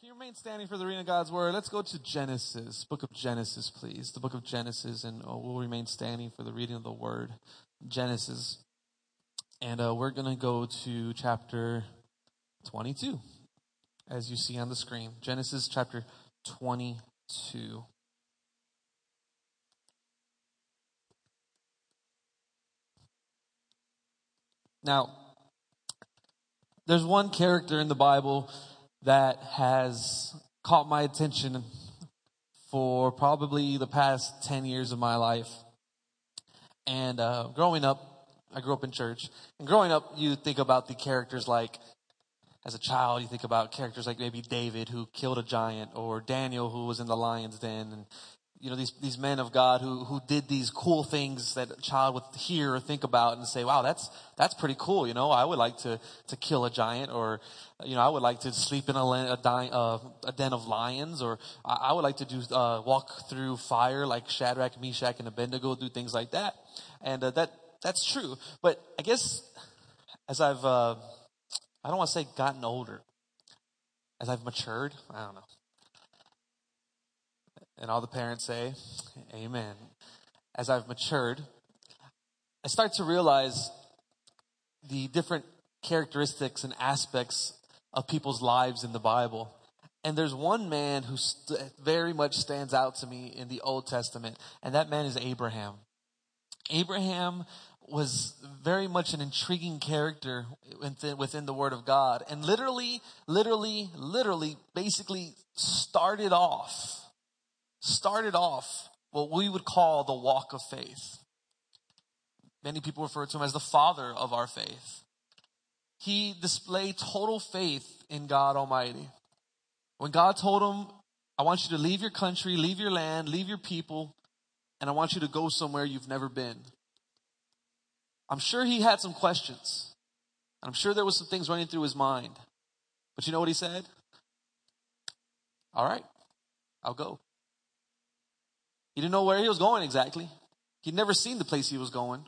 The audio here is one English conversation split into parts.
can you remain standing for the reading of God's word? Let's go to Genesis, book of Genesis, please. The book of Genesis, and uh, we'll remain standing for the reading of the word. Genesis. And uh, we're going to go to chapter 22, as you see on the screen. Genesis chapter 22. Now, there's one character in the Bible that has caught my attention for probably the past 10 years of my life. And uh, growing up, I grew up in church. And growing up, you think about the characters like, as a child, you think about characters like maybe David who killed a giant or Daniel who was in the lion's den and you know, these, these men of God who, who did these cool things that a child would hear or think about and say, wow, that's, that's pretty cool. You know, I would like to, to kill a giant or, you know, I would like to sleep in a, a, uh, a den of lions or I, I would like to do, uh, walk through fire like Shadrach, Meshach, and Abednego, do things like that. And uh, that, that's true. But I guess as I've, uh, I don't want to say gotten older, as I've matured, I don't know. And all the parents say, Amen. As I've matured, I start to realize the different characteristics and aspects of people's lives in the Bible. And there's one man who st- very much stands out to me in the Old Testament, and that man is Abraham. Abraham was very much an intriguing character within, within the Word of God, and literally, literally, literally, basically started off started off what we would call the walk of faith. Many people refer to him as the father of our faith. He displayed total faith in God Almighty. When God told him, I want you to leave your country, leave your land, leave your people, and I want you to go somewhere you've never been. I'm sure he had some questions. I'm sure there was some things running through his mind. But you know what he said? All right, I'll go. He didn't know where he was going exactly. He'd never seen the place he was going.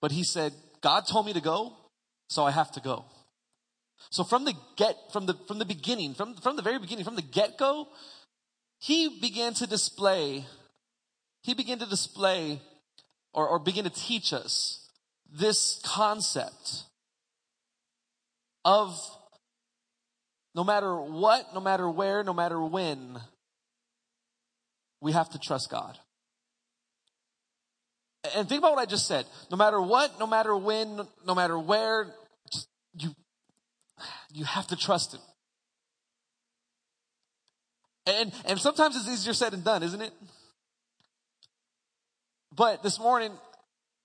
But he said, God told me to go, so I have to go. So from the get, from the, from the beginning, from, from the very beginning, from the get go, he began to display, he began to display or, or begin to teach us this concept of no matter what, no matter where, no matter when, we have to trust God. And think about what I just said. No matter what, no matter when, no matter where, you, you have to trust Him. And, and sometimes it's easier said than done, isn't it? But this morning,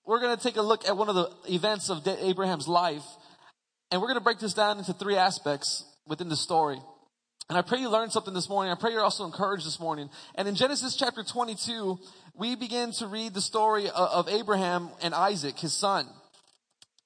we're going to take a look at one of the events of Abraham's life, and we're going to break this down into three aspects within the story. And I pray you learned something this morning. I pray you're also encouraged this morning. And in Genesis chapter 22, we begin to read the story of Abraham and Isaac, his son.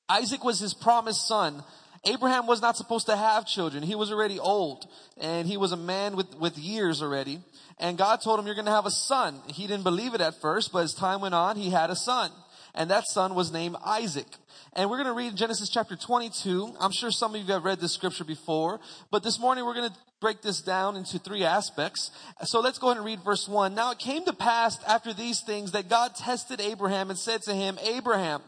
Isaac was his promised son. Abraham was not supposed to have children. He was already old and he was a man with, with years already. And God told him, you're going to have a son. He didn't believe it at first, but as time went on, he had a son. And that son was named Isaac. And we're going to read Genesis chapter 22. I'm sure some of you have read this scripture before, but this morning we're going to break this down into three aspects. So let's go ahead and read verse 1. Now it came to pass after these things that God tested Abraham and said to him, Abraham.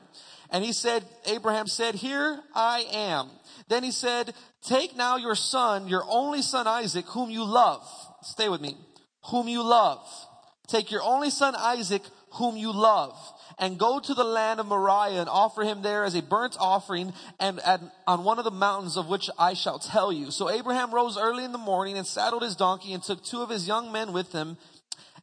And he said, Abraham said, Here I am. Then he said, Take now your son, your only son Isaac, whom you love. Stay with me. Whom you love. Take your only son Isaac, whom you love and go to the land of Moriah and offer him there as a burnt offering and at, on one of the mountains of which I shall tell you. So Abraham rose early in the morning and saddled his donkey and took two of his young men with him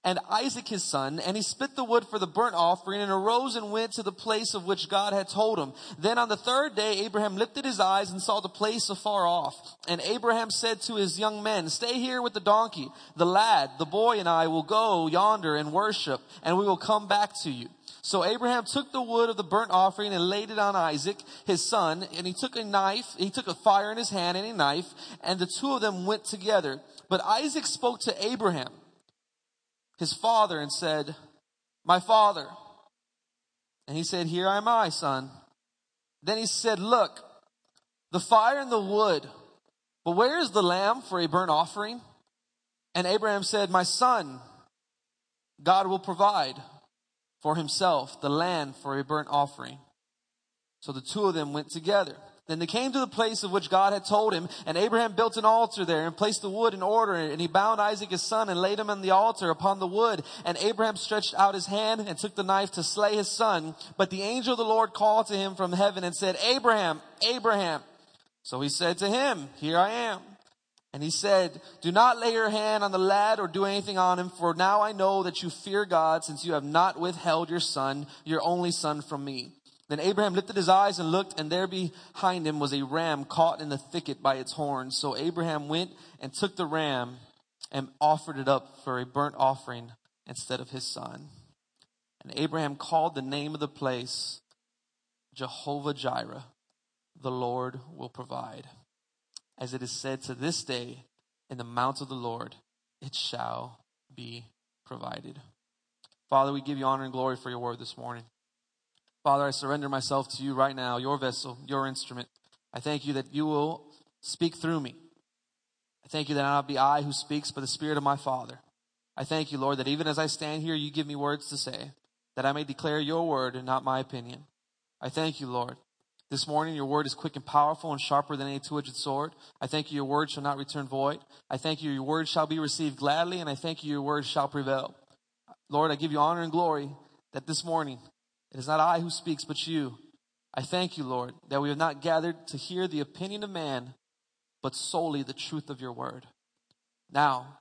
and Isaac his son, and he split the wood for the burnt offering and arose and went to the place of which God had told him. Then on the third day, Abraham lifted his eyes and saw the place afar off. And Abraham said to his young men, stay here with the donkey. The lad, the boy and I will go yonder and worship and we will come back to you. So Abraham took the wood of the burnt offering and laid it on Isaac, his son, and he took a knife, he took a fire in his hand and a knife, and the two of them went together. But Isaac spoke to Abraham, his father, and said, My father. And he said, Here am I, son. Then he said, Look, the fire and the wood, But where is the lamb for a burnt offering? And Abraham said, My son, God will provide for himself the land for a burnt offering. So the two of them went together. Then they came to the place of which God had told him, and Abraham built an altar there and placed the wood in order, and he bound Isaac his son and laid him on the altar upon the wood. And Abraham stretched out his hand and took the knife to slay his son. But the angel of the Lord called to him from heaven and said, Abraham, Abraham. So he said to him, Here I am. And he said, Do not lay your hand on the lad or do anything on him, for now I know that you fear God, since you have not withheld your son, your only son, from me. Then Abraham lifted his eyes and looked, and there behind him was a ram caught in the thicket by its horns. So Abraham went and took the ram and offered it up for a burnt offering instead of his son. And Abraham called the name of the place Jehovah Jireh, the Lord will provide. As it is said to this day, in the mount of the Lord, it shall be provided. Father, we give you honor and glory for your word this morning. Father, I surrender myself to you right now, your vessel, your instrument. I thank you that you will speak through me. I thank you that I not be I who speaks, but the Spirit of my Father. I thank you, Lord, that even as I stand here, you give me words to say, that I may declare your word and not my opinion. I thank you, Lord. This morning, your word is quick and powerful and sharper than any two-edged sword. I thank you, your word shall not return void. I thank you, your word shall be received gladly, and I thank you, your word shall prevail. Lord, I give you honor and glory that this morning it is not I who speaks, but you. I thank you, Lord, that we have not gathered to hear the opinion of man, but solely the truth of your word. Now,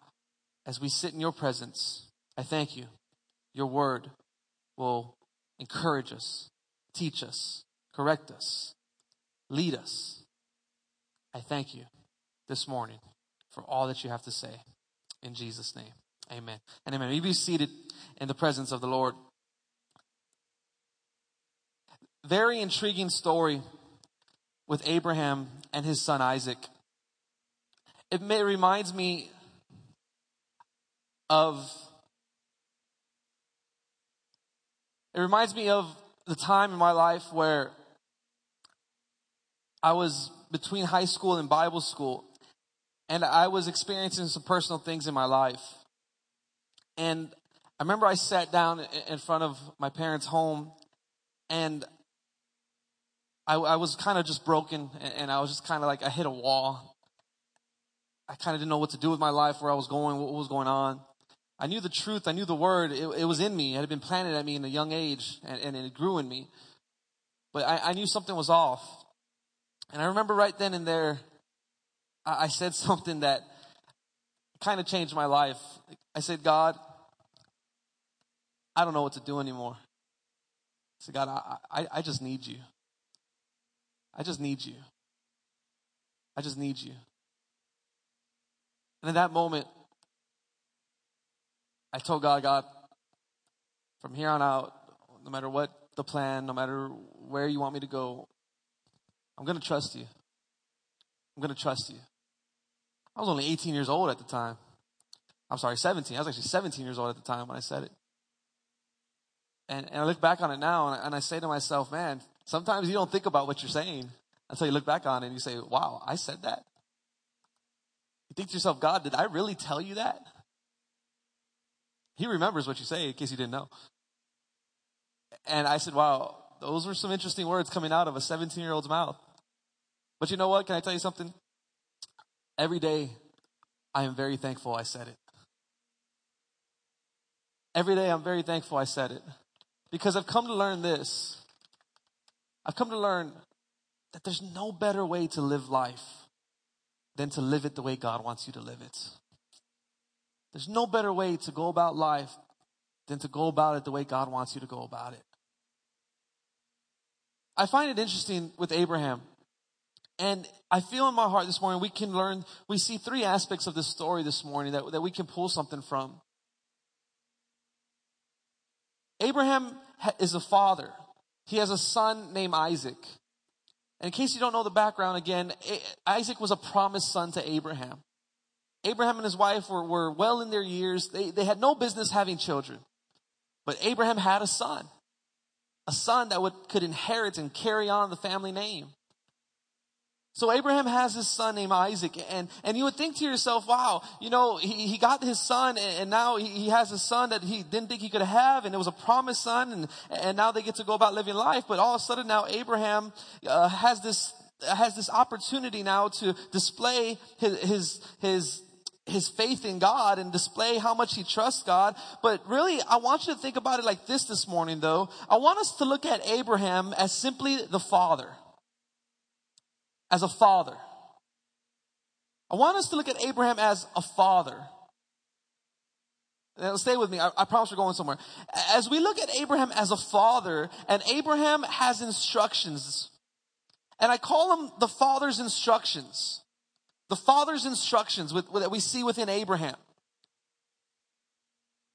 as we sit in your presence, I thank you. Your word will encourage us, teach us, correct us, lead us. I thank you this morning for all that you have to say. In Jesus' name, amen. And amen. You be seated in the presence of the Lord. very intriguing story with Abraham and his son Isaac. It may, reminds me of it reminds me of the time in my life where I was between high school and Bible school and I was experiencing some personal things in my life. And I remember I sat down in front of my parents' home and I, I was kind of just broken and, I was just kind of like, I hit a wall. I kind of didn't know what to do with my life, where I was going, what was going on. I knew the truth. I knew the word. It, it was in me. It had been planted at me in a young age and, and it grew in me. But I, I, knew something was off. And I remember right then and there, I, said something that kind of changed my life. I said, God, I don't know what to do anymore. I said, God, I, I, I just need you. I just need you. I just need you. And in that moment, I told God, God, from here on out, no matter what the plan, no matter where you want me to go, I'm going to trust you. I'm going to trust you. I was only 18 years old at the time. I'm sorry, 17. I was actually 17 years old at the time when I said it. And, and I look back on it now and I, and I say to myself, man, Sometimes you don't think about what you're saying until you look back on it and you say, wow, I said that. You think to yourself, God, did I really tell you that? He remembers what you say in case you didn't know. And I said, wow, those were some interesting words coming out of a 17 year old's mouth. But you know what? Can I tell you something? Every day, I am very thankful I said it. Every day, I'm very thankful I said it. Because I've come to learn this I've come to learn that there's no better way to live life than to live it the way God wants you to live it. There's no better way to go about life than to go about it the way God wants you to go about it. I find it interesting with Abraham. And I feel in my heart this morning we can learn, we see three aspects of this story this morning that, that we can pull something from. Abraham is a father. He has a son named Isaac. And in case you don't know the background again, Isaac was a promised son to Abraham. Abraham and his wife were, were well in their years. They, they had no business having children. But Abraham had a son. A son that would, could inherit and carry on the family name. So Abraham has his son named Isaac and, and you would think to yourself, wow, you know, he, he got his son and, and now he, he, has a son that he didn't think he could have and it was a promised son and, and now they get to go about living life. But all of a sudden now Abraham uh, has this, has this opportunity now to display his, his, his his faith in God and display how much he trusts God. But really, I want you to think about it like this this morning though. I want us to look at Abraham as simply the father as a father. I want us to look at Abraham as a father. Now, stay with me. I, I, promise we're going somewhere. As we look at Abraham as a father, and Abraham has instructions, and I call them the father's instructions. The father's instructions with, with, that we see within Abraham.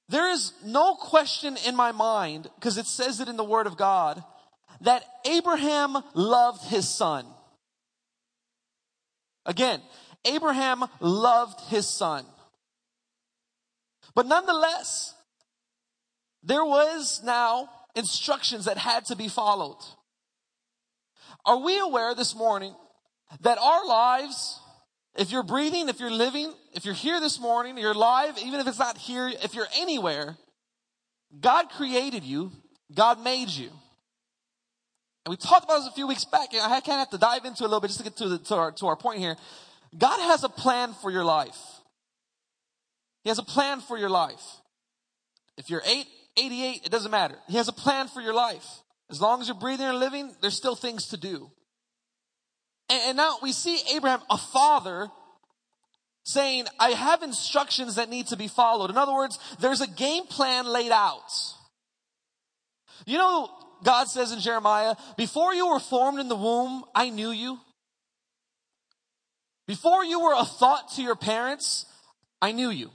There is no question in my mind, because it says it in the Word of God, that Abraham loved his son. Again, Abraham loved his son. But nonetheless, there was now instructions that had to be followed. Are we aware this morning that our lives, if you're breathing, if you're living, if you're here this morning, you're alive, even if it's not here, if you're anywhere, God created you, God made you. And we talked about this a few weeks back, and I kind of have to dive into a little bit just to get to, the, to, our, to our point here. God has a plan for your life. He has a plan for your life. If you're 8, 88, it doesn't matter. He has a plan for your life. As long as you're breathing and living, there's still things to do. And, and now we see Abraham, a father, saying, I have instructions that need to be followed. In other words, there's a game plan laid out. You know, God says in Jeremiah, before you were formed in the womb, I knew you. Before you were a thought to your parents, I knew you.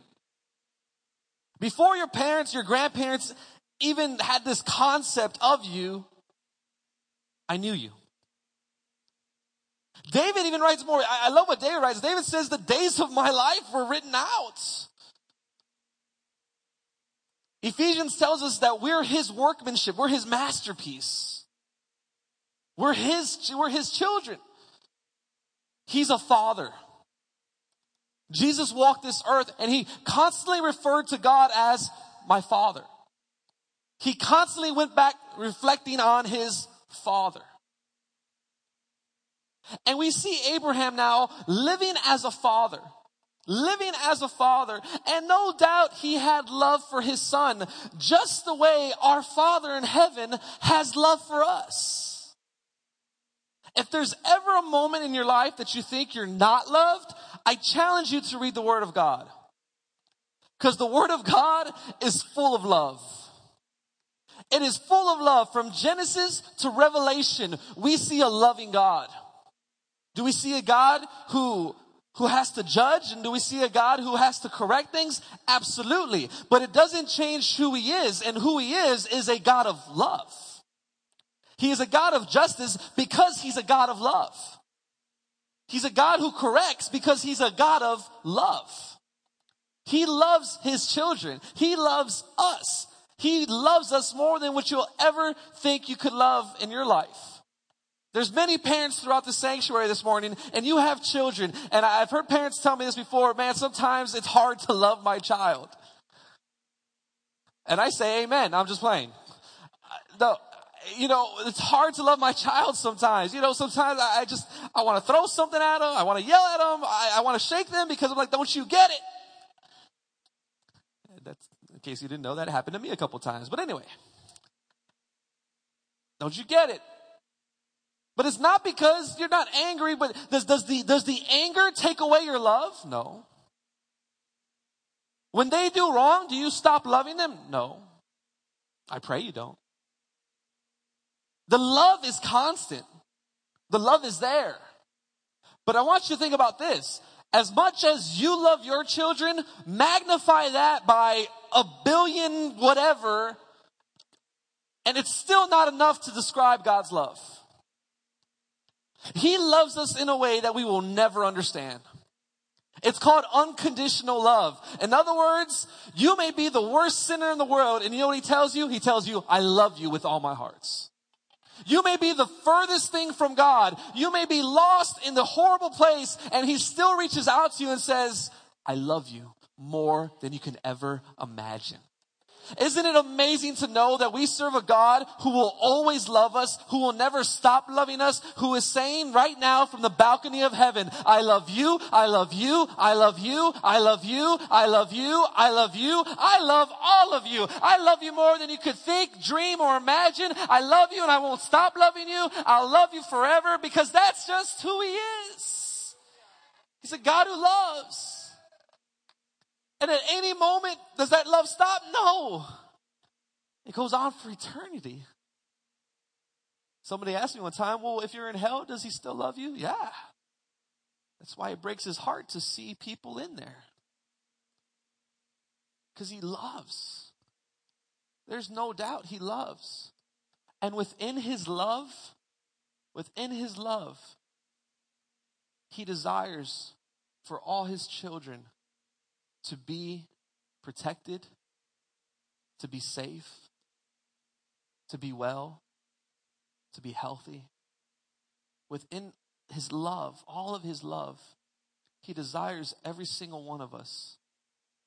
Before your parents, your grandparents even had this concept of you, I knew you. David even writes more. I love what David writes. David says, the days of my life were written out. Ephesians tells us that we're his workmanship. We're his masterpiece. We're his, we're his children. He's a father. Jesus walked this earth and he constantly referred to God as my father. He constantly went back reflecting on his father. And we see Abraham now living as a father living as a father. And no doubt he had love for his son, just the way our Father in heaven has love for us. If there's ever a moment in your life that you think you're not loved, I challenge you to read the Word of God. Because the Word of God is full of love. It is full of love. From Genesis to Revelation, we see a loving God. Do we see a God who who has to judge? And do we see a God who has to correct things? Absolutely. But it doesn't change who he is. And who he is is a God of love. He is a God of justice because he's a God of love. He's a God who corrects because he's a God of love. He loves his children. He loves us. He loves us more than what you'll ever think you could love in your life. There's many parents throughout the sanctuary this morning, and you have children. And I've heard parents tell me this before, man, sometimes it's hard to love my child. And I say amen. I'm just playing. No, you know, it's hard to love my child sometimes. You know, sometimes I just, I want to throw something at them. I want to yell at them. I, I want to shake them because I'm like, don't you get it? That's, in case you didn't know, that happened to me a couple times. But anyway, don't you get it? But it's not because you're not angry, but does, does, the, does the anger take away your love? No. When they do wrong, do you stop loving them? No. I pray you don't. The love is constant. The love is there. But I want you to think about this. As much as you love your children, magnify that by a billion whatever, and it's still not enough to describe God's love. He loves us in a way that we will never understand. It's called unconditional love. In other words, you may be the worst sinner in the world, and you know what he tells you? He tells you, I love you with all my hearts. You may be the furthest thing from God. You may be lost in the horrible place and he still reaches out to you and says, I love you more than you can ever imagine. Isn't it amazing to know that we serve a God who will always love us, who will never stop loving us, who is saying right now from the balcony of heaven, I love you, I love you, I love you, I love you, I love you, I love you, I love all of you. I love you more than you could think, dream, or imagine. I love you and I won't stop loving you. I'll love you forever because that's just who he is. He's a God who loves. And at any moment, does that love stop? No. It goes on for eternity. Somebody asked me one time, well, if you're in hell, does he still love you? Yeah. That's why it breaks his heart to see people in there. Because he loves. There's no doubt he loves. And within his love, within his love, he desires for all his children to be protected, to be safe, to be well, to be healthy. Within his love, all of his love, he desires every single one of us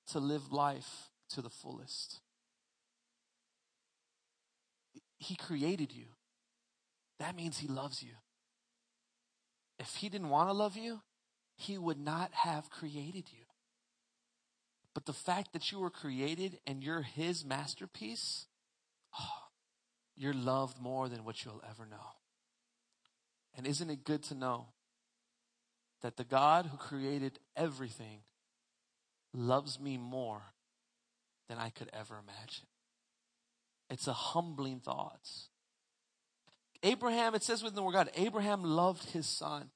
to live life to the fullest. He created you. That means he loves you. If he didn't want to love you, he would not have created you. But the fact that you were created and you're his masterpiece, oh, you're loved more than what you'll ever know. And isn't it good to know that the God who created everything loves me more than I could ever imagine? It's a humbling thought. Abraham, it says within the word God, Abraham loved his son.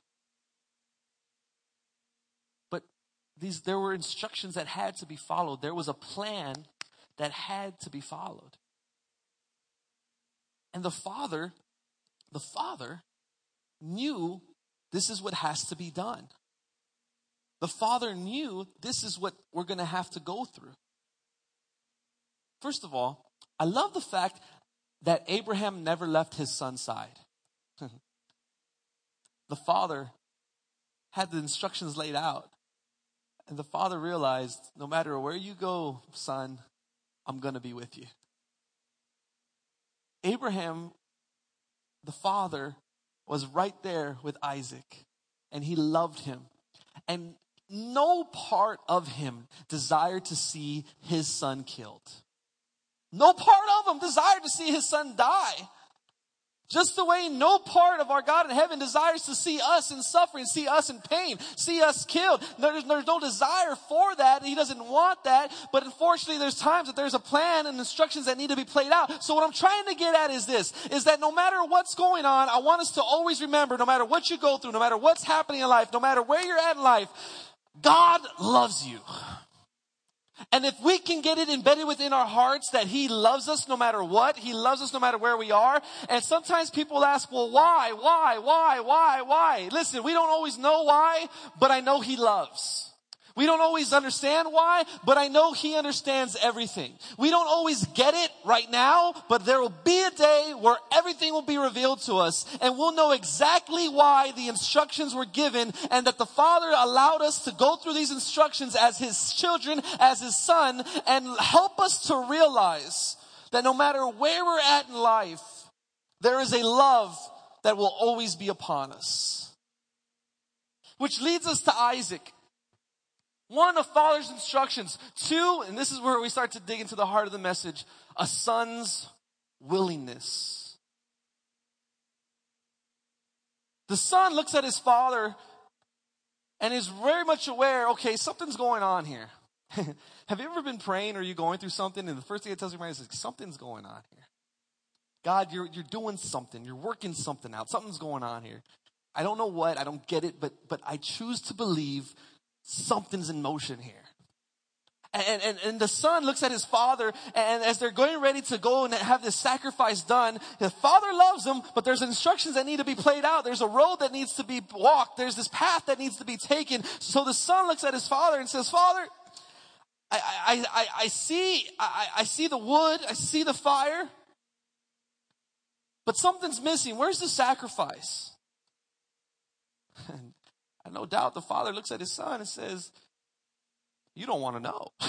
These there were instructions that had to be followed. There was a plan that had to be followed. And the father, the father knew this is what has to be done. The father knew this is what we're going to have to go through. First of all, I love the fact that Abraham never left his son's side. the father had the instructions laid out. And the father realized no matter where you go, son, I'm going to be with you. Abraham, the father, was right there with Isaac and he loved him. And no part of him desired to see his son killed. No part of him desired to see his son die. Just the way no part of our God in heaven desires to see us in suffering, see us in pain, see us killed. There's, there's no desire for that. He doesn't want that. But unfortunately, there's times that there's a plan and instructions that need to be played out. So what I'm trying to get at is this, is that no matter what's going on, I want us to always remember, no matter what you go through, no matter what's happening in life, no matter where you're at in life, God loves you. And if we can get it embedded within our hearts that He loves us no matter what, He loves us no matter where we are. And sometimes people ask, well, why, why, why, why, why? Listen, we don't always know why, but I know He loves. We don't always understand why, but I know He understands everything. We don't always get it right now, but there will be a day where everything will be revealed to us and we'll know exactly why the instructions were given and that the Father allowed us to go through these instructions as His children, as His Son, and help us to realize that no matter where we're at in life, there is a love that will always be upon us. Which leads us to Isaac. One, a father's instructions. Two, and this is where we start to dig into the heart of the message, a son's willingness. The son looks at his father and is very much aware, okay, something's going on here. Have you ever been praying or you going through something and the first thing it tells your mind is something's going on here. God, you're, you're doing something. You're working something out. Something's going on here. I don't know what. I don't get it, but, but I choose to believe something's in motion here. And, and, and the son looks at his father and as they're going ready to go and have this sacrifice done, the father loves him, but there's instructions that need to be played out. There's a road that needs to be walked. There's this path that needs to be taken. So the son looks at his father and says, father, I, I, I, I see, I, I see the wood. I see the fire. But something's missing. Where's the sacrifice? And no doubt the father looks at his son and says, You don't want to know.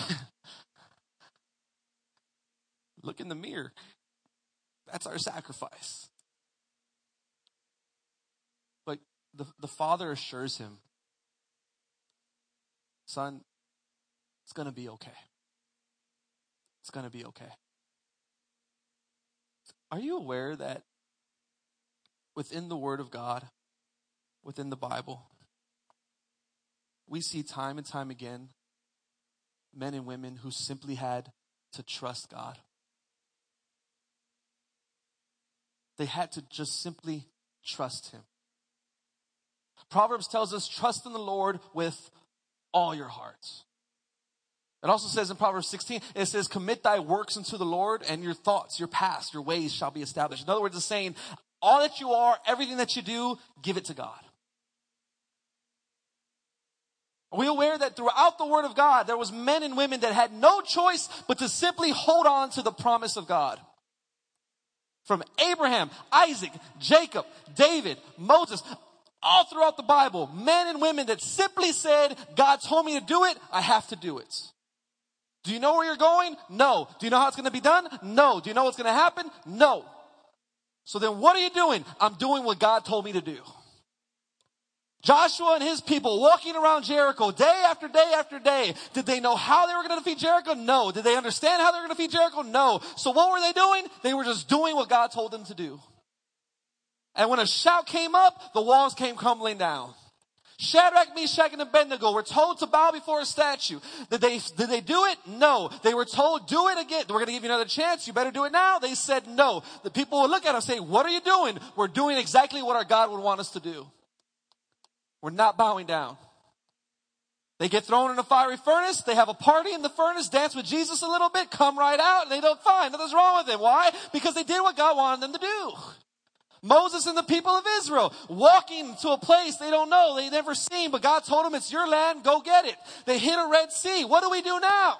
Look in the mirror. That's our sacrifice. But the, the father assures him, Son, it's going to be okay. It's going to be okay. Are you aware that within the Word of God, within the Bible, we see time and time again men and women who simply had to trust God? They had to just simply trust Him. Proverbs tells us, trust in the Lord with all your hearts. It also says in Proverbs 16, it says, commit thy works unto the Lord and your thoughts, your past, your ways shall be established. In other words, it's saying, all that you are, everything that you do, give it to God. Are we aware that throughout the Word of God, there was men and women that had no choice but to simply hold on to the promise of God? From Abraham, Isaac, Jacob, David, Moses, all throughout the Bible, men and women that simply said, God told me to do it, I have to do it. Do you know where you're going? No. Do you know how it's going to be done? No. Do you know what's going to happen? No. So then what are you doing? I'm doing what God told me to do. Joshua and his people walking around Jericho day after day after day. Did they know how they were going to defeat Jericho? No. Did they understand how they were going to defeat Jericho? No. So what were they doing? They were just doing what God told them to do. And when a shout came up, the walls came crumbling down. Shadrach, Meshach, and Abednego were told to bow before a statue. Did they, did they do it? No. They were told, do it again. We're going to give you another chance. You better do it now. They said no. The people would look at them and say, what are you doing? We're doing exactly what our God would want us to do. We're not bowing down. They get thrown in a fiery furnace. They have a party in the furnace, dance with Jesus a little bit, come right out, and they don't find nothing's wrong with them. Why? Because they did what God wanted them to do. Moses and the people of Israel walking to a place they don't know, they never seen, but God told them it's your land, go get it. They hit a Red Sea. What do we do now?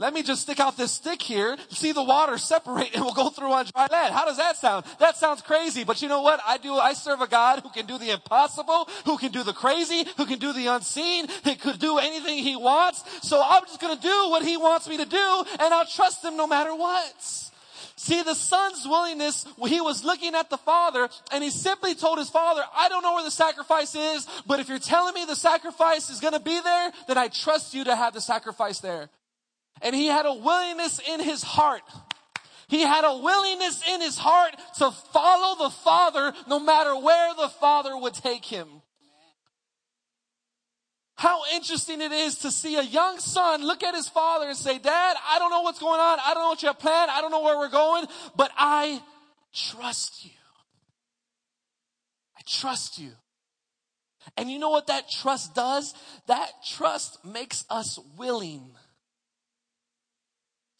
Let me just stick out this stick here, see the water separate, and we'll go through on dry land. How does that sound? That sounds crazy, but you know what? I do, I serve a God who can do the impossible, who can do the crazy, who can do the unseen, he could do anything he wants. So I'm just gonna do what he wants me to do, and I'll trust him no matter what. See, the son's willingness, he was looking at the father and he simply told his father, I don't know where the sacrifice is, but if you're telling me the sacrifice is going to be there, then I trust you to have the sacrifice there. And he had a willingness in his heart. He had a willingness in his heart to follow the father no matter where the father would take him. How interesting it is to see a young son look at his father and say, Dad, I don't know what's going on. I don't know what you have planned. I don't know where we're going, but I trust you. I trust you. And you know what that trust does? That trust makes us willing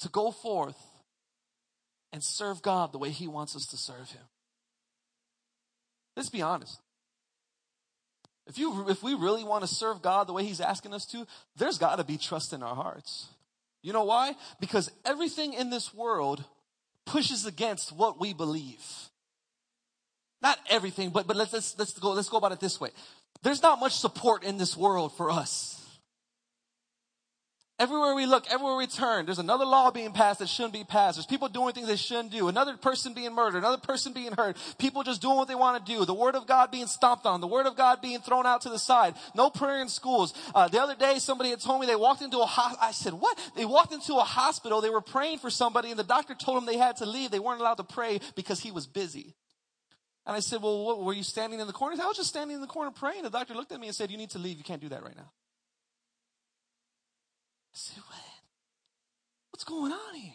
to go forth and serve God the way He wants us to serve Him. Let's be honest. If you, if we really want to serve God the way He's asking us to, there's got to be trust in our hearts. You know why? Because everything in this world pushes against what we believe. Not everything, but, but let's, let's, let's go, let's go about it this way. There's not much support in this world for us. Everywhere we look, everywhere we turn, there's another law being passed that shouldn't be passed. There's people doing things they shouldn't do. Another person being murdered, another person being hurt. People just doing what they want to do. The word of God being stomped on. The word of God being thrown out to the side. No prayer in schools. Uh, the other day, somebody had told me they walked into a hospital. I said, what? They walked into a hospital. They were praying for somebody and the doctor told them they had to leave. They weren't allowed to pray because he was busy. And I said, well, what, were you standing in the corner? I was just standing in the corner praying. The doctor looked at me and said, you need to leave. You can't do that right now. Said, what? What's going on here?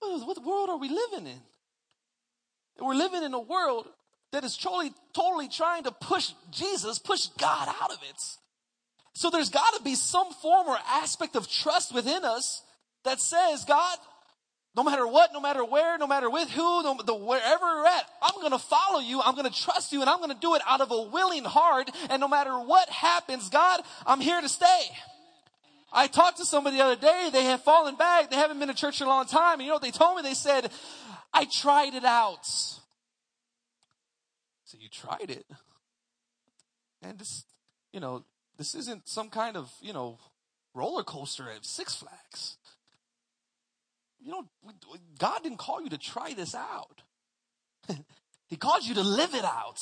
What, what world are we living in? We're living in a world that is totally, totally trying to push Jesus, push God out of it. So there's got to be some form or aspect of trust within us that says, God, no matter what, no matter where, no matter with who, no, the, wherever you're at, I'm going to follow you. I'm going to trust you and I'm going to do it out of a willing heart. And no matter what happens, God, I'm here to stay. I talked to somebody the other day. They have fallen back. They haven't been to church in a long time. And you know what they told me? They said, I tried it out. So you tried it. And this, you know, this isn't some kind of, you know, roller coaster at Six Flags. You know, God didn't call you to try this out. he called you to live it out.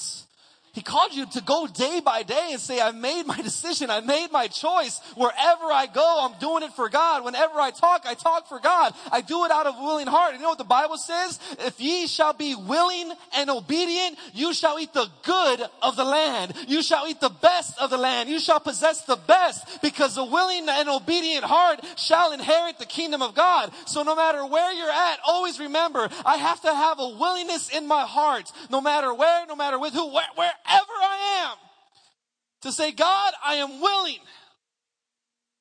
He called you to go day by day and say, I've made my decision. I made my choice. Wherever I go, I'm doing it for God. Whenever I talk, I talk for God. I do it out of a willing heart. You know what the Bible says? If ye shall be willing and obedient, you shall eat the good of the land. You shall eat the best of the land. You shall possess the best because the willing and obedient heart shall inherit the kingdom of God. So no matter where you're at, always remember, I have to have a willingness in my heart. No matter where, no matter with who, where, where I am, to say, God, I am willing.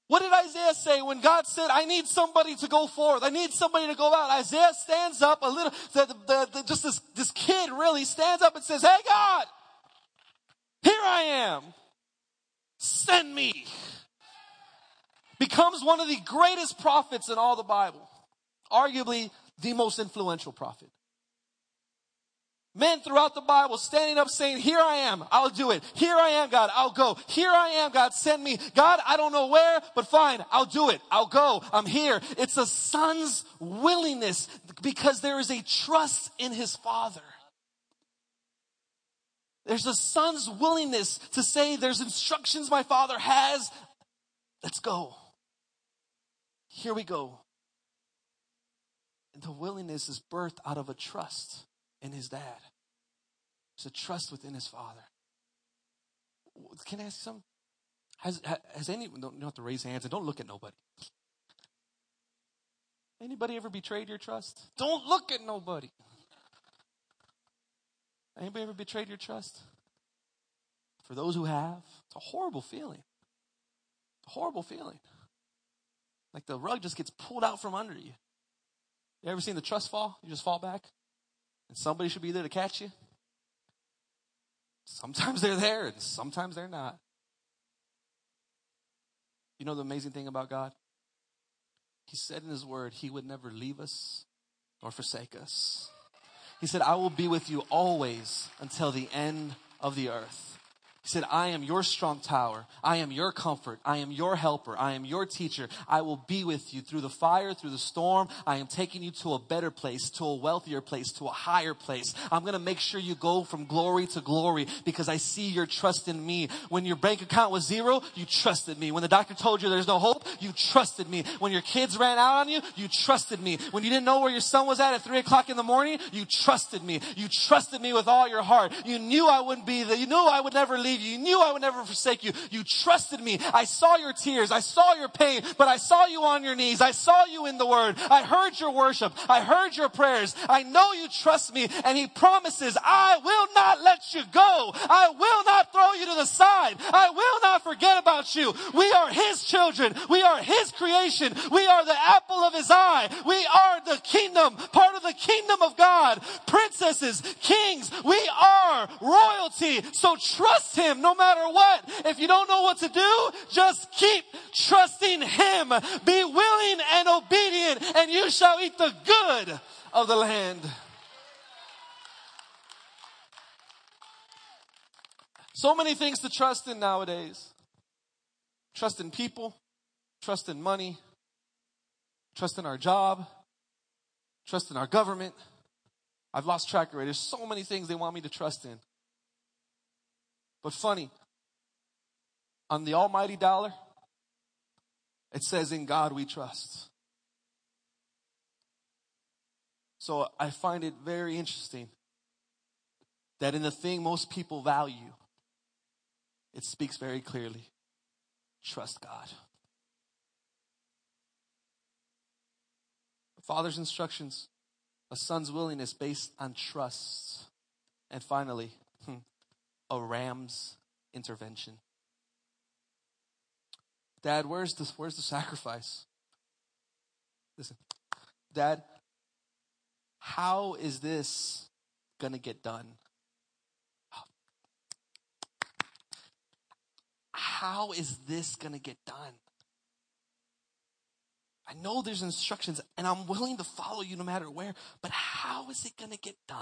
What did Isaiah say when God said, I need somebody to go forth. I need somebody to go out. Isaiah stands up a little, the, the, the, just this, this kid really stands up and says, Hey God, here I am. Send me. Becomes one of the greatest prophets in all the Bible. Arguably the most influential prophet. Men throughout the Bible standing up saying, here I am, I'll do it. Here I am, God, I'll go. Here I am, God, send me. God, I don't know where, but fine, I'll do it. I'll go. I'm here. It's a son's willingness because there is a trust in his father. There's a son's willingness to say, there's instructions my father has. Let's go. Here we go. And the willingness is birthed out of a trust in his dad. There's a trust within his father. Can I ask you something? Has, has anyone, don't, you don't have to raise hands and don't look at nobody. Anybody ever betrayed your trust? Don't look at nobody. Anybody ever betrayed your trust? For those who have, it's a horrible feeling. A horrible feeling. Like the rug just gets pulled out from under you. You ever seen the trust fall? You just fall back? And somebody should be there to catch you. Sometimes they're there and sometimes they're not. You know the amazing thing about God? He said in His Word, He would never leave us nor forsake us. He said, I will be with you always until the end of the earth. He said, I am your strong tower. I am your comfort. I am your helper. I am your teacher. I will be with you through the fire, through the storm. I am taking you to a better place, to a wealthier place, to a higher place. I'm going to make sure you go from glory to glory because I see your trust in me. When your bank account was zero, you trusted me. When the doctor told you there's no hope, you trusted me. When your kids ran out on you, you trusted me. When you didn't know where your son was at at three o'clock in the morning, you trusted me. You trusted me with all your heart. You knew I wouldn't be there. You knew I would never leave you. You knew I would never forsake you. You trusted me. I saw your tears. I saw your pain, but I saw you on your knees. I saw you in the word. I heard your worship. I heard your prayers. I know you trust me. And he promises, I will not let you go. I will not throw you to the side. I will not forget about you. We are his children. We are his creation. We are the apple of his eye. We are the kingdom, part of the kingdom of God. Princesses, kings, we are royalty. So trust him him no matter what. If you don't know what to do, just keep trusting Him. Be willing and obedient and you shall eat the good of the land. So many things to trust in nowadays. Trust in people, trust in money, trust in our job, trust in our government. I've lost track it. There's so many things they want me to trust in. But funny, on the almighty dollar, it says, In God we trust. So I find it very interesting that in the thing most people value, it speaks very clearly trust God. Father's instructions, a son's willingness based on trust. And finally, hmm, a ram's intervention. Dad, where's the, where's the sacrifice? Listen, Dad, how is this going to get done? How is this going to get done? I know there's instructions and I'm willing to follow you no matter where, but how is it going to get done?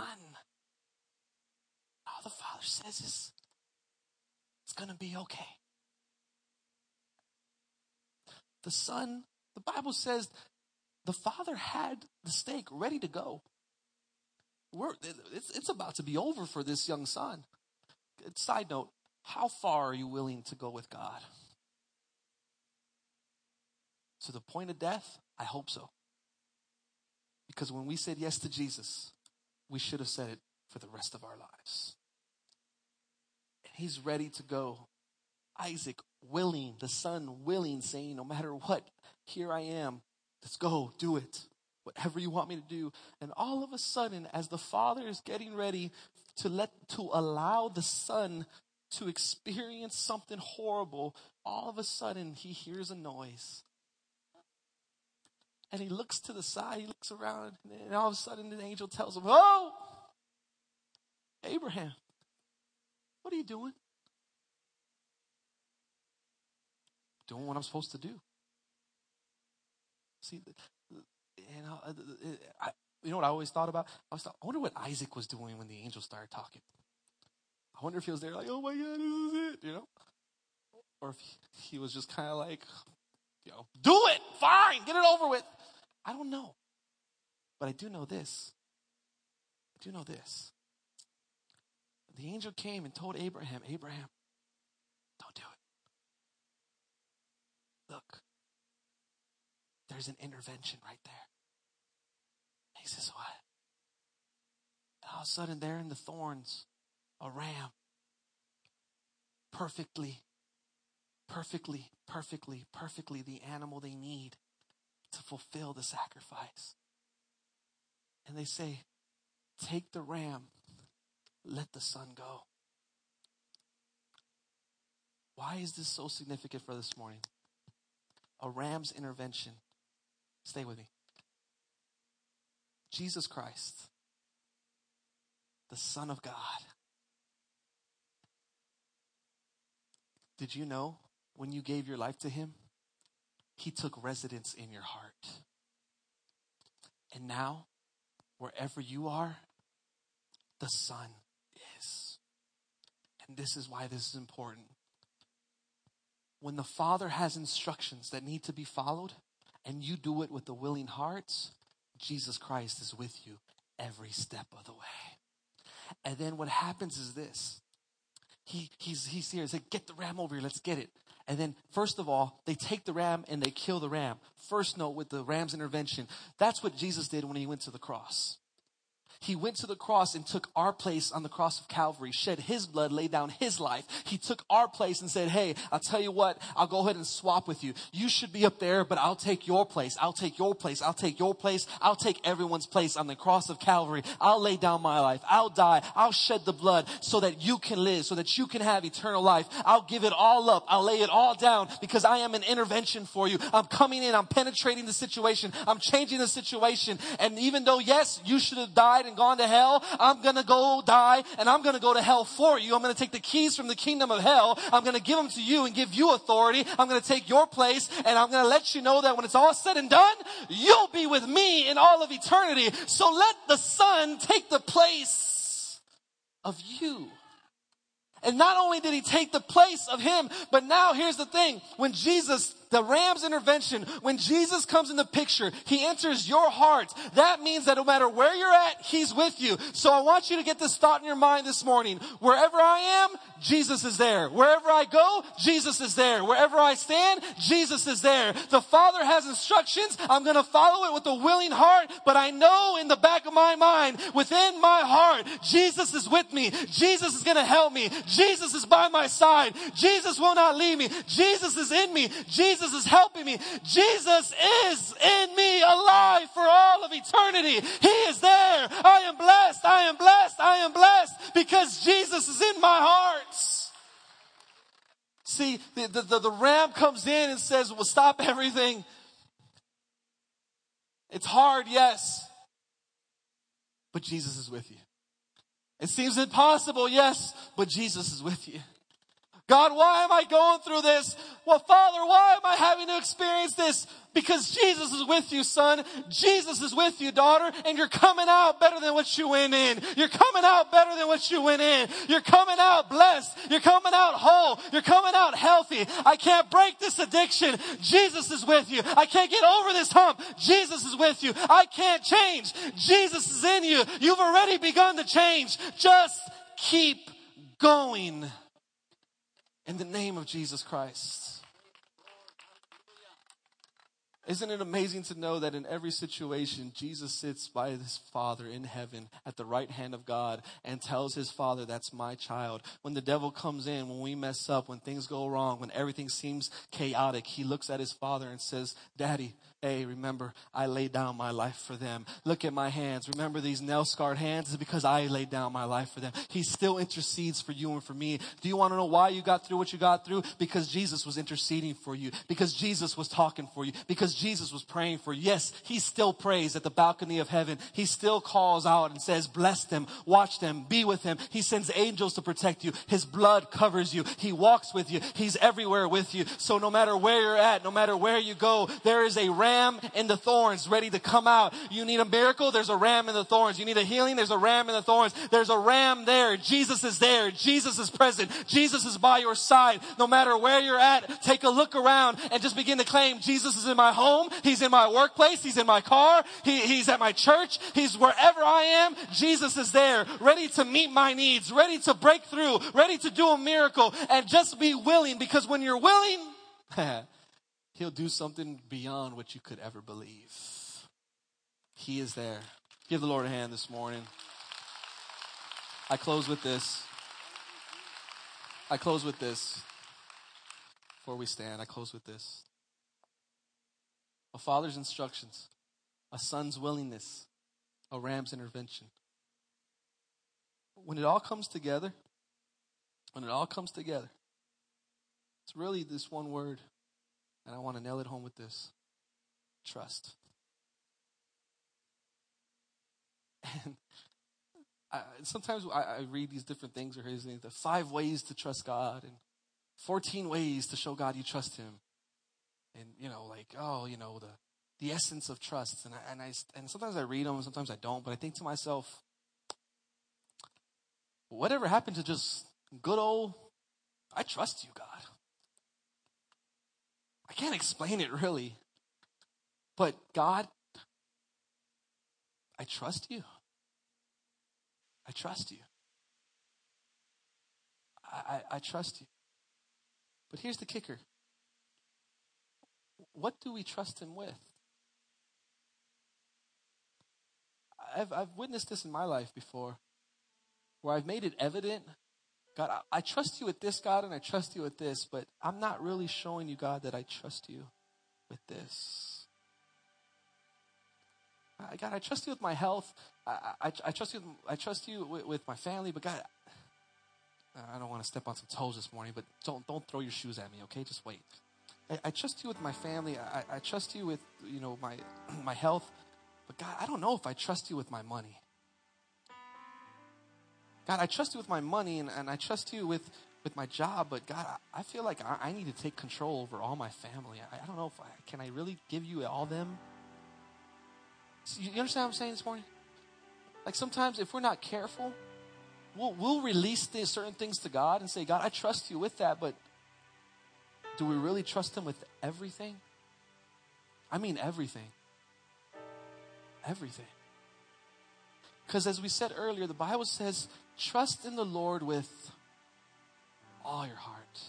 The Father says is, it's going to be okay. The Son, the Bible says the Father had the stake ready to go. We're, it's, it's about to be over for this young son. Side note, how far are you willing to go with God? To the point of death? I hope so. Because when we said yes to Jesus, we should have said it for the rest of our lives. He's ready to go. Isaac willing, the son willing, saying, No matter what, here I am. Let's go, do it. Whatever you want me to do. And all of a sudden, as the father is getting ready to let to allow the son to experience something horrible, all of a sudden he hears a noise. And he looks to the side, he looks around, and all of a sudden the angel tells him, Oh, Abraham, what are you doing? Doing what I'm supposed to do. See, and uh, I, I, you know what I always thought about? I was thought, I wonder what Isaac was doing when the angel started talking. I wonder if he was there like, oh my God, this is it, you know? Or if he, he was just kind of like, you know, do it, fine, get it over with. I don't know. But I do know this. I do know this. The angel came and told Abraham, Abraham, don't do it. Look, there's an intervention right there. He says, What? And all of a sudden, there in the thorns, a ram. Perfectly, perfectly, perfectly, perfectly the animal they need to fulfill the sacrifice. And they say, Take the ram, let the son go. Why is this so significant for this morning? A ram's intervention. Stay with me. Jesus Christ, the Son of God. Did you know when you gave your life to Him, He took residence in your heart? And now, wherever you are, the Son. And this is why this is important. When the Father has instructions that need to be followed, and you do it with a willing heart, Jesus Christ is with you every step of the way. And then what happens is this. He, he's, he's here. He's like, get the ram over here. Let's get it. And then, first of all, they take the ram and they kill the ram. First note with the ram's intervention. That's what Jesus did when he went to the cross. He went to the cross and took our place on the cross of Calvary, shed his blood, laid down his life. He took our place and said, Hey, I'll tell you what, I'll go ahead and swap with you. You should be up there, but I'll take your place. I'll take your place. I'll take your place. I'll take everyone's place on the cross of Calvary. I'll lay down my life. I'll die. I'll shed the blood so that you can live, so that you can have eternal life. I'll give it all up. I'll lay it all down because I am an intervention for you. I'm coming in. I'm penetrating the situation. I'm changing the situation. And even though, yes, you should have died and gone to hell. I'm to go die and I'm to go to hell for you. I'm to take the keys from the kingdom of hell. I'm to give them to you and give you authority. I'm to take your place and I'm to let you know that when it's all said and done, you'll be with me in all of eternity. So let the son take the place of you. And not only did he take the place of him, but now here's the thing. When Jesus the ram's intervention, when Jesus comes in the picture, he enters your heart. That means that no matter where you're at, he's with you. So I want you to get this thought in your mind this morning. Wherever I am, Jesus is there. Wherever I go, Jesus is there. Wherever I stand, Jesus is there. The Father has instructions. I'm going to follow it with a willing heart, but I know in the back of my mind, within my heart, Jesus is with me. Jesus is going to help me. Jesus is by my side. Jesus will not leave me. Jesus is in me. Jesus Jesus is helping me. Jesus is in me alive for all of eternity. He is there. I am blessed. I am blessed. I am blessed because Jesus is in my heart. See, the, the, the, ram comes in and says, well, stop everything. It's hard, yes. But Jesus is with you. It seems impossible, yes, but Jesus is with you. God, why am I going through this? Well, Father, why am I having to experience this because Jesus is with you, son. Jesus is with you, daughter, and you're coming out better than what you went in. You're coming out better than what you went in. You're coming out blessed. You're coming out whole. You're coming out healthy. I can't break this addiction. Jesus is with you. I can't get over this hump. Jesus is with you. I can't change. Jesus is in you. You've already begun to change. Just keep going in the name of Jesus Christ. Isn't it amazing to know that in every situation, Jesus sits by his Father in heaven at the right hand of God and tells his Father, That's my child. When the devil comes in, when we mess up, when things go wrong, when everything seems chaotic, he looks at his Father and says, Daddy, Hey, remember, I laid down my life for them. Look at my hands. Remember these nail scarred hands? It's because I laid down my life for them. He still intercedes for you and for me. Do you want to know why you got through what you got through? Because Jesus was interceding for you. Because Jesus was talking for you. Because Jesus was praying for you. Yes, he still prays at the balcony of heaven. He still calls out and says, bless them, watch them, be with them. He sends angels to protect you. His blood covers you. He walks with you. He's everywhere with you. So no matter where you're at, no matter where you go, there is a ram in the thorns ready to come out. You need a miracle? There's a ram in the thorns. You need a healing? There's a ram in the thorns. There's a ram there. Jesus is there. Jesus is present. Jesus is by your side. No matter where you're at, take a look around and just begin to claim Jesus is in my home. He's in my workplace. He's in my car. He, he's at my church. He's wherever I am. Jesus is there, ready to meet my needs, ready to break through, ready to do a miracle and just be willing because when you're willing, He'll do something beyond what you could ever believe. He is there. Give the Lord a hand this morning. I close with this. I close with this. Before we stand, I close with this. A father's instructions, a son's willingness, a ram's intervention. When it all comes together, when it all comes together, it's really this one word and I want to nail it home with this trust. And I, sometimes I, I, read these different things or his the five ways to trust God and 14 ways to show God you trust Him. And, you know, like, oh, you know, the, the essence of trust. And I, and I, and sometimes I read them, sometimes I don't, but I think to myself, whatever happened to just good old, I trust you, God. I can't explain it really. But God, I trust you. I trust you. I, I, I trust you. But here's the kicker what do we trust Him with? I've, I've witnessed this in my life before where I've made it evident God, I, trust you with this, God, and I trust you with this, but I'm not really showing you, God, that I trust you with this. God, I trust you with my health. I, I, I trust you. I trust you with, with, my family. But God, I don't want to step on some toes this morning. But don't don't throw your shoes at me, okay? Just wait. I, I trust you with my family. I, I trust you with you know my my health. But God, I don't know if I trust you with my money. God, I trust you with my money and, and I trust you with, with my job, but God, I, feel like I, I, need to take control over all my family. I, I don't know if I can I really give you all them. You understand what I'm saying this morning? Like sometimes if we're not careful, we'll, we'll release these certain things to God and say, God, I trust you with that, but do we really trust Him with everything? I mean, everything. Everything. Because as we said earlier, the Bible says Trust in the Lord with all your heart.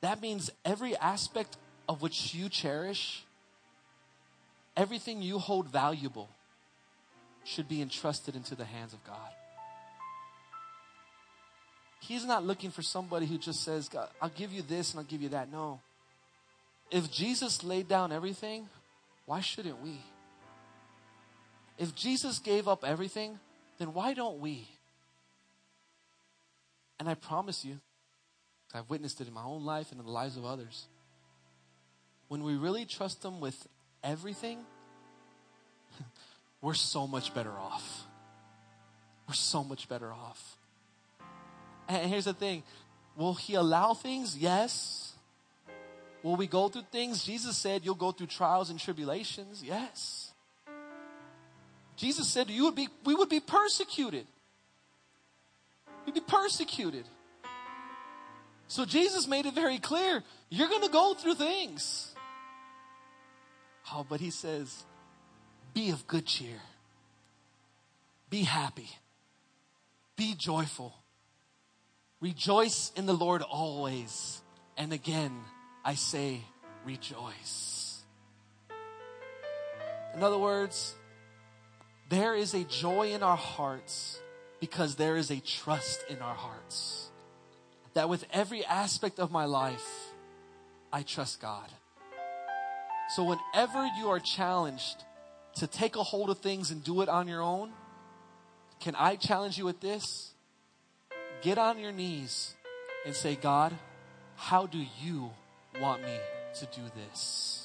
That means every aspect of which you cherish, everything you hold valuable, should be entrusted into the hands of God. He's not looking for somebody who just says, God, I'll give you this and I'll give you that. No. If Jesus laid down everything, why shouldn't we? If Jesus gave up everything, then why don't we? And I promise you, I've witnessed it in my own life and in the lives of others. When we really trust Him with everything, we're so much better off. We're so much better off. And here's the thing Will He allow things? Yes. Will we go through things? Jesus said you'll go through trials and tribulations. Yes. Jesus said you would be, we would be persecuted. We'd be persecuted. So Jesus made it very clear, you're going to go through things. Oh, but he says, be of good cheer. Be happy. Be joyful. Rejoice in the Lord always. And again, I say rejoice. In other words, there is a joy in our hearts because there is a trust in our hearts. That with every aspect of my life, I trust God. So whenever you are challenged to take a hold of things and do it on your own, can I challenge you with this? Get on your knees and say, God, how do you want me to do this?